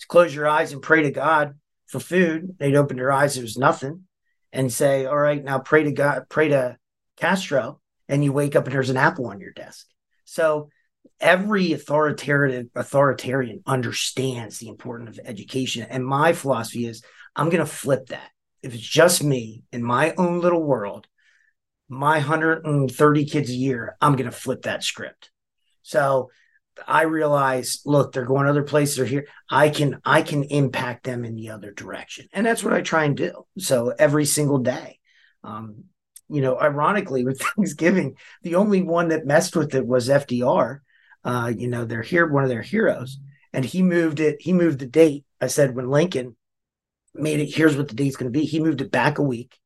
close your eyes and pray to God for food. They'd open their eyes, there was nothing, and say, All right, now pray to God, pray to Castro. And you wake up and there's an apple on your desk. So every authoritarian authoritarian understands the importance of education. And my philosophy is I'm going to flip that. If it's just me in my own little world, my 130 kids a year, I'm going to flip that script. So I realize, look, they're going other places. They're here. I can I can impact them in the other direction, and that's what I try and do. So every single day, um, you know, ironically, with Thanksgiving, the only one that messed with it was FDR. Uh, you know, they're here, one of their heroes, and he moved it. He moved the date. I said when Lincoln made it. Here's what the date's going to be. He moved it back a week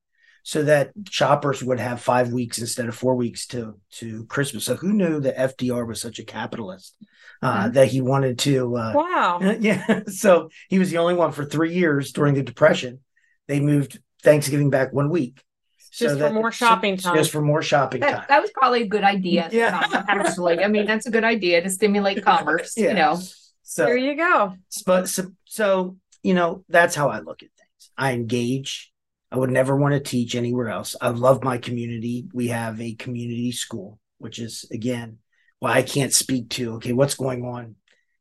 so that shoppers would have five weeks instead of four weeks to to Christmas. So who knew that FDR was such a capitalist uh, mm-hmm. that he wanted to? Uh, wow. Yeah. So he was the only one for three years during the Depression. They moved Thanksgiving back one week. Just so for more shopping time. Just for more shopping that, time. That was probably a good idea. Yeah. actually, I mean that's a good idea to stimulate commerce. Yeah. You know. So there you go. But so, so you know that's how I look at things. I engage I would never want to teach anywhere else. I love my community. We have a community school, which is again why I can't speak to okay, what's going on,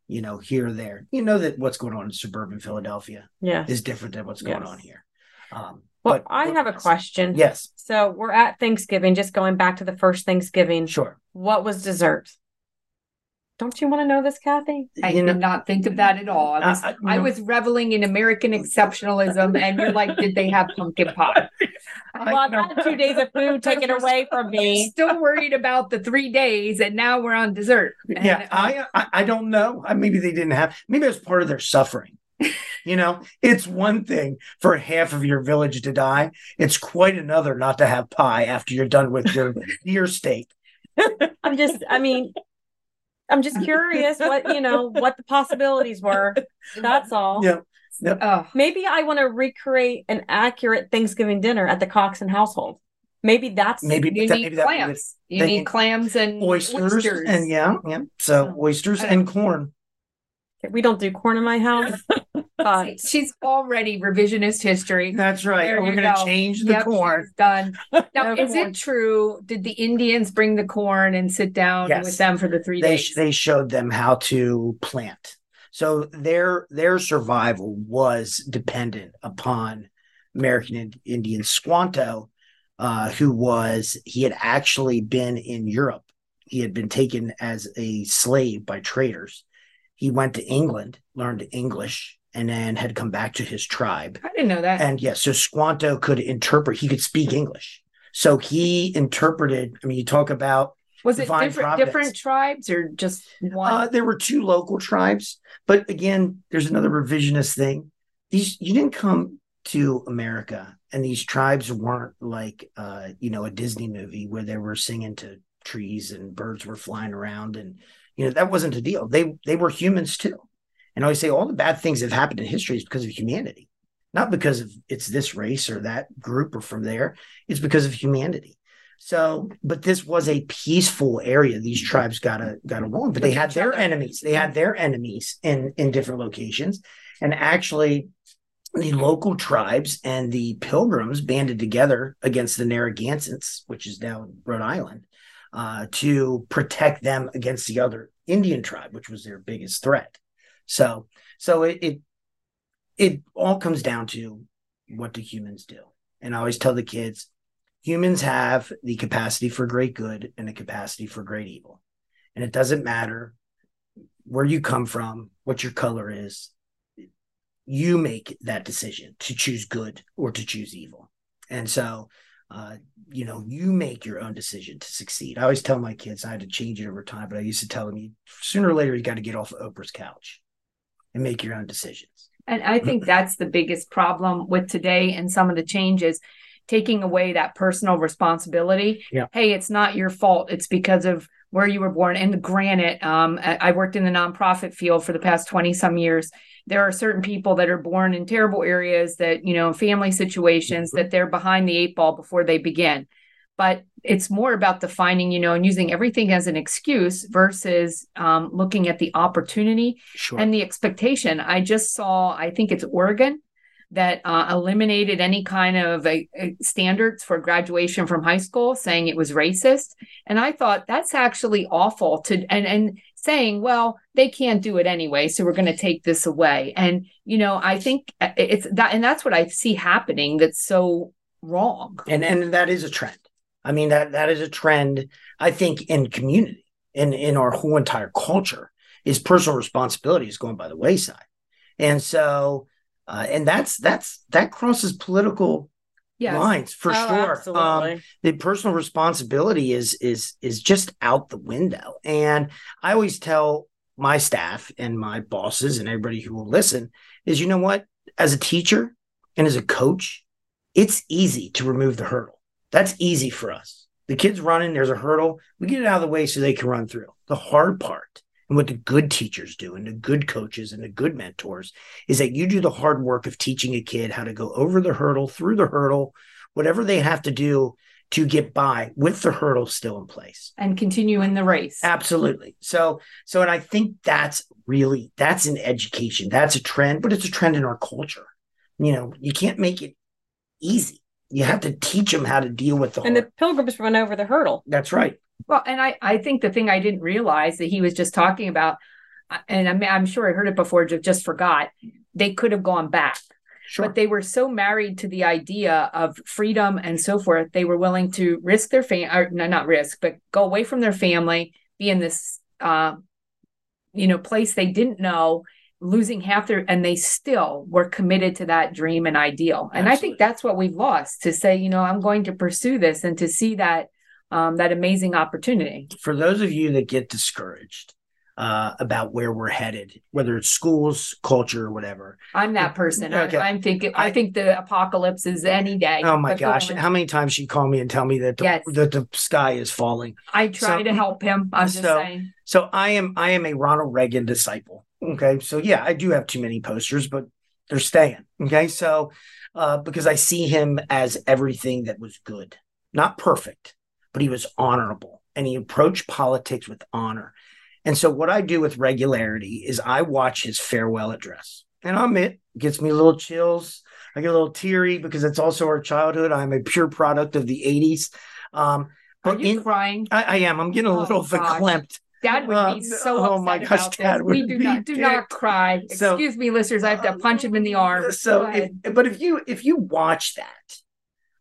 you know, here or there. You know that what's going on in suburban Philadelphia yeah. is different than what's going Yes. on here. Um, Well, but I have a question. Yes, So we're at Thanksgiving, just going back to the first Thanksgiving. sure. What was dessert? Don't you want to know this, Kathy? I You know- did not think of that at all. I uh, was, uh, I- I- I was reveling in American exceptionalism, and you're like, did they have pumpkin pie? I- well, I've had two days of food taken away from me. Still worried about the three days, and now we're on dessert. And, yeah, I, I I don't know. Maybe they didn't have. Maybe it was part of their suffering. you know, it's one thing for half of your village to die. It's quite another not to have pie after you're done with your deer steak. I'm just, I mean, I'm just curious what, you know, what the possibilities were. That's all. Yeah. oh, Maybe I want to recreate an accurate Thanksgiving dinner at the Coxon household. Maybe that's Maybe you that- need maybe that would clams. You need need clams and oysters, oysters. and yeah, yeah. So oh. oysters and corn. we don't do corn in my house. But She's already revisionist history. That's right. There We're gonna change the Yep, corn. Done. Now, No is corn. it true? Did the Indians bring the corn and sit down Yes. with them for the three They days? they showed them how to plant. So their their survival was dependent upon American Ind- Indian Squanto, uh, who was he had actually been in Europe. He had been taken as a slave by traders. He went to England, learned English, and then had come back to his tribe. I didn't know that. And yes, so Squanto could interpret, he could speak English. So he interpreted, I mean, you talk about Was it different providence. different tribes or just one? uh, there were two local tribes, but again, there's another revisionist thing. These you didn't come to America, and these tribes weren't like uh, you know a Disney movie where they were singing to trees and birds were flying around, and you know that wasn't a deal. They they were humans too, and I always say all the bad things that have happened in history is because of humanity, not because of it's this race or that group or from there. It's because of humanity. So, but this was a peaceful area. These tribes got a, got along, but they had their enemies. They had their enemies in in different locations, and actually, the local tribes and the Pilgrims banded together against the Narragansetts, which is now Rhode Island, uh, to protect them against the other Indian tribe, which was their biggest threat. So, so it it, it all comes down to what do humans do, and I always tell the kids humans have the capacity for great good and the capacity for great evil. And it doesn't matter where you come from, what your color is. You make that decision to choose good or to choose evil. And so, uh, you know, you make your own decision to succeed. I always tell my kids, I had to change it over time, but I used to tell them, you, sooner or later, you got to get off of Oprah's couch and make your own decisions. And I think that's the biggest problem with today and some of the changes taking away that personal responsibility. Yeah. Hey, it's not your fault. It's because of where you were born. And granted, um, I, worked in the nonprofit field for the past 20 some years. There are certain people that are born in terrible areas that, you know, family situations that they're behind the eight ball before they begin. But it's more about defining, you know, and using everything as an excuse versus um, looking at the opportunity Sure. and the expectation. I just saw, I think it's Oregon that uh, eliminated any kind of uh, uh, standards for graduation from high school, saying it was racist. And I thought that's actually awful to and and saying, well, they can't do it anyway, so we're going to take this away. And you know, I think uh, it's that, and that's what I see happening. That's so wrong. and and that is a trend i mean that that is a trend i think in community in in our whole entire culture is personal responsibility is going by the wayside. And so uh, and that's that's that crosses political Yes. lines for Oh, sure. Um the personal responsibility is is is just out the window. And i always tell my staff and my bosses and everybody who will listen is you know what? As a teacher and as a coach it's easy to remove the hurdle that's easy for us the kids running there's a hurdle we get it out of the way so they can run through the hard part and what the good teachers do and the good coaches and the good mentors is that you do the hard work of teaching a kid how to go over the hurdle through the hurdle whatever they have to do to get by with the hurdle still in place. And continue in the race. Absolutely. So, so, and I think that's really, that's an education. That's a trend, but it's a trend in our culture. You know, you can't make it easy. You have to teach them how to deal with the And hard. the pilgrims run over the hurdle. that's right. Well, and I, I think the thing I didn't realize that he was just talking about, and I'm, I'm sure I heard it before, just, just forgot, they could have gone back. Sure. But they were so married to the idea of freedom and so forth, they were willing to risk their family, no, not risk, but go away from their family, be in this, uh, you know, place they didn't know, losing half their, and they still were committed to that dream and ideal. And Absolutely. I think that's what we've lost to say, you know, I'm going to pursue this and to see that um, that amazing opportunity. For those of you that get discouraged, uh, about where we're headed, whether it's schools, culture, or whatever. I'm that person. Okay. I, am thinking. I, I, think the apocalypse is any day. Oh my gosh! How many times she call me and tell me that the, yes. that the sky is falling? I try so, to help him. I'm so, just saying. So I am. I am a Ronald Reagan disciple. Okay. So yeah, I do have too many posters, but they're staying. Okay. So uh, because I see him as everything that was good, not perfect, but he was honorable and he approached politics with honor. And so what I do with regularity is I watch his farewell address. And I'm it gets me a little chills. I get a little teary because it's also our childhood. I'm a pure product of the 80s. Um, but Are you in, crying? I, I, am. I'm getting a oh, little verklempt. Dad would uh, be so oh my gosh, Dad we do not do not cry. So, Excuse me, listeners. I have to punch him in the arm. So, if, but if you if you watch that,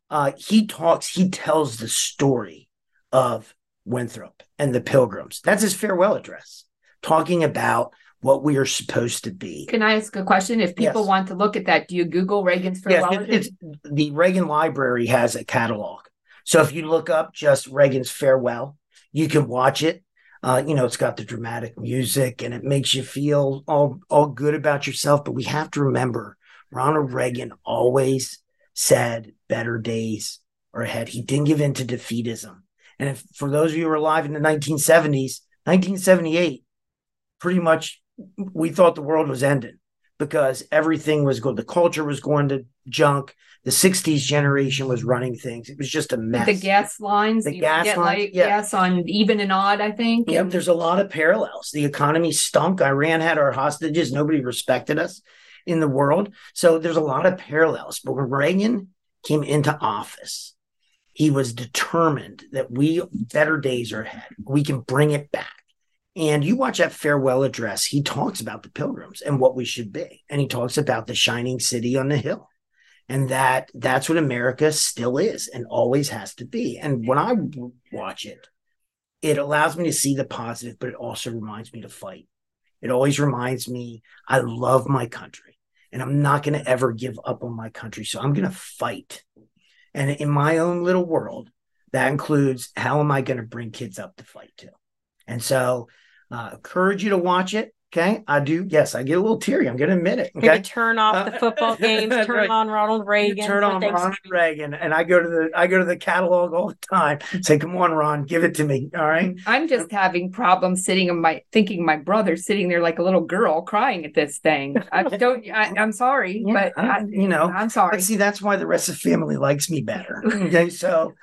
uh, he talks. He tells the story of Winthrop and the Pilgrims. That's his farewell address, talking about what we are supposed to be. Can I ask a question? If people yes. want to look at that, do you Google Reagan's farewell? Yes, it, it's the Reagan Library has a catalog. So if you look up just Reagan's farewell, you can watch it. Uh, you know, it's got the dramatic music and it makes you feel all all good about yourself. But we have to remember, Ronald Reagan always said better days are ahead. He didn't give in to defeatism. And if for those of you who were alive in the 1970s, 1978, pretty much we thought the world was ending because everything was going, the culture was going to junk. The 60s generation was running things. It was just a mess. The gas lines, the gas lines, like yeah. gas on even and odd, I think. Yep, there's a lot of parallels. The economy stunk. Iran had our hostages. Nobody respected us in the world. So there's a lot of parallels. But when Reagan came into office, he was determined that we better days are ahead. We can bring it back. And you watch that farewell address, he talks about the pilgrims and what we should be. And he talks about the shining city on the hill. And that that's what America still is and always has to be. And when I watch it, it allows me to see the positive, but it also reminds me to fight. It always reminds me I love my country and I'm not going to ever give up on my country. So I'm going to fight and in my own little world, that includes how am I going to bring kids up to fight too? And so, uh, encourage you to watch it. Okay, I do. Yes, I get a little teary. I'm going to admit it. Okay, Maybe turn off the uh, football games. Turn right. on Ronald Reagan. Turn on Ronald Reagan, and I go to the I go to the catalog all the time. Say, come on, Ron, give it to me. All right. I'm just having problems sitting in my thinking my brother sitting there like a little girl crying at this thing. I don't. I, am sorry, yeah, but I, you know, I'm sorry. see, that's why the rest of the family likes me better. Okay, so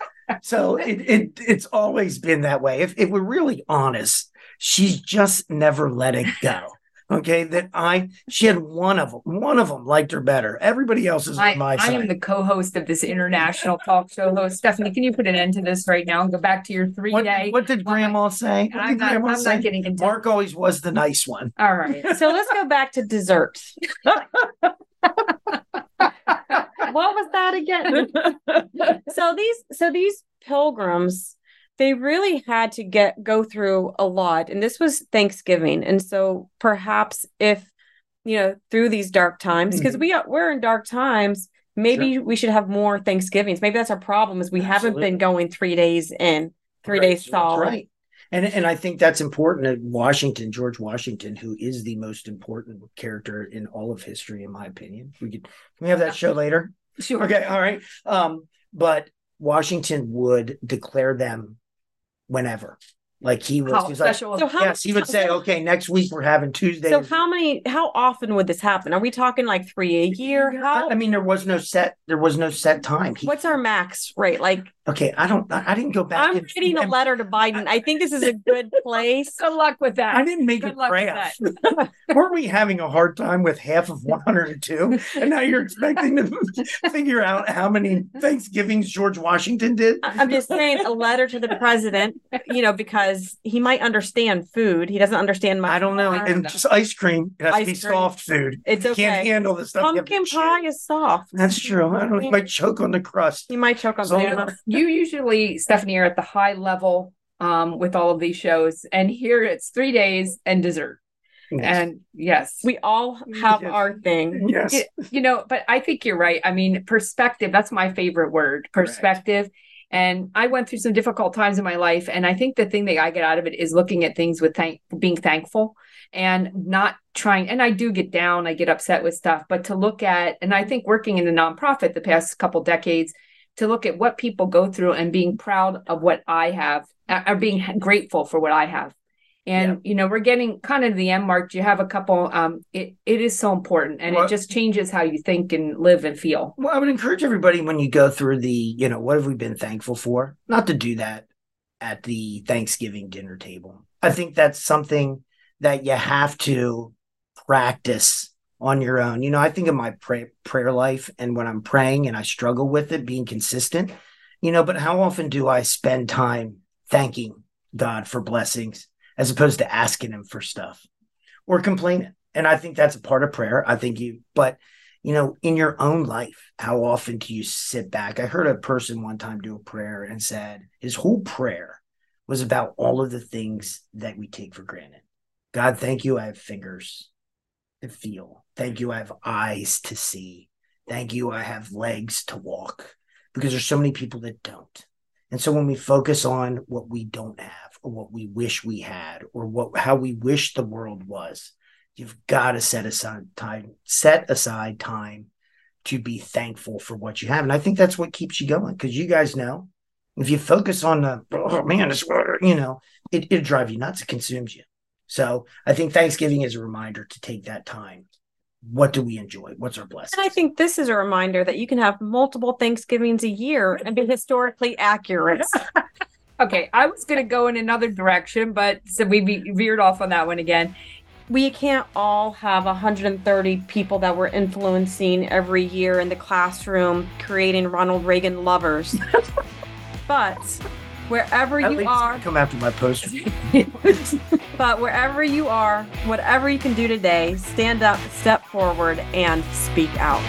so it, it it's always been that way. If if we're really honest she's just never let it go. Okay, that I she had one of them. One of them liked her better. Everybody else is I, my side. I am the co-host of this international talk show host. Stephanie, can you put an end to this right now and go back to your three what, day? What did Grandma say? What I'm, not, Grandma I'm say? not, getting into Mark always was the nice one. All right, so let's go back to desserts. what was that again? so these so these pilgrims they really had to get go through a lot and this was thanksgiving and so perhaps if you know through these dark times because mm-hmm. we are we're in dark times maybe sure. we should have more thanksgivings maybe that's our problem is we Absolutely. haven't been going three days in three right. days solid right and and I think that's important. Washington, George Washington, who is the most important character in all of history, in my opinion. We could can we have that show later? Sure. Okay, all right. Um, but Washington would declare them whenever. Like he was, he was like, so how, yes, he would say, okay, next week we're having Tuesday. So how many, how often would this happen? Are we talking like three a year? How? I mean, there was no set, there was no set time. He, What's our max rate? Like, okay, I don't, I didn't go back. I'm and, writing a letter to Biden. I think this is a good place. good luck with that. I didn't make good a graph. Weren't we having a hard time with half of 102? and now you're expecting to figure out how many Thanksgivings George Washington did? I'm just saying a letter to the president, you know, because because he might understand food. He doesn't understand my. I don't know. And just ice cream. It has Ice to be cream. soft food. It's okay. Can't handle the stuff. you have Pumpkin chew. pie is soft. That's true. I don't know. You might choke on the crust. You might choke on So- banana. you usually, Stephanie, are at the high level um, with all of these shows, and here it's three days and dessert. And yes, We all have Yes. our thing. yes. Y- you know, but I think you're right. I mean, perspective, that's my favorite word, perspective. And I went through some difficult times in my life. And I think the thing that I get out of it is looking at things with thank being thankful and not trying. And I do get down, I get upset with stuff, but to look at, and I think working in a nonprofit the past couple decades, to look at what people go through and being proud of what I have, or being grateful for what I have. And you know, we're getting kind of the end mark. You have a couple. Um, it it is so important, and Well- it just changes how you think and live and feel. Well, I would encourage everybody when you go through the, you know, what have we been thankful for? Not to do that at the Thanksgiving dinner table. I think that's something that you have to practice on your own. You know, I think of my pray- prayer life and when I'm praying and I struggle with it, being consistent, you know, but how often do I spend time thanking God for blessings as opposed to asking Him for stuff or complaining? And I think that's a part of prayer. I think you, but you know, in your own life, how often do you sit back? I heard a person one time do a prayer and said his whole prayer was about all of the things that we take for granted. God, thank you. I have fingers to feel. Thank you. I have eyes to see. Thank you. I have legs to walk because there's so many people that don't. And so when we focus on what we don't have or what we wish we had or what how we wish the world was, you've got to set aside time, set aside time to be thankful for what you have. And I think that's what keeps you going because you guys know if you focus on the, oh man, it's, you know, it, it'll drive you nuts. It consumes you. So I think Thanksgiving is a reminder to take that time. What do we enjoy? What's our blessing? And I think this is a reminder that you can have multiple Thanksgivings a year and be historically accurate. Okay, I was going to go in another direction, but so we be- veered off on that one again. we can't all have 130 people that we're influencing every year in the classroom creating Ronald Reagan lovers. but wherever At you least are, come after my poster. but wherever you are, whatever you can do today, stand up, step forward, and speak out.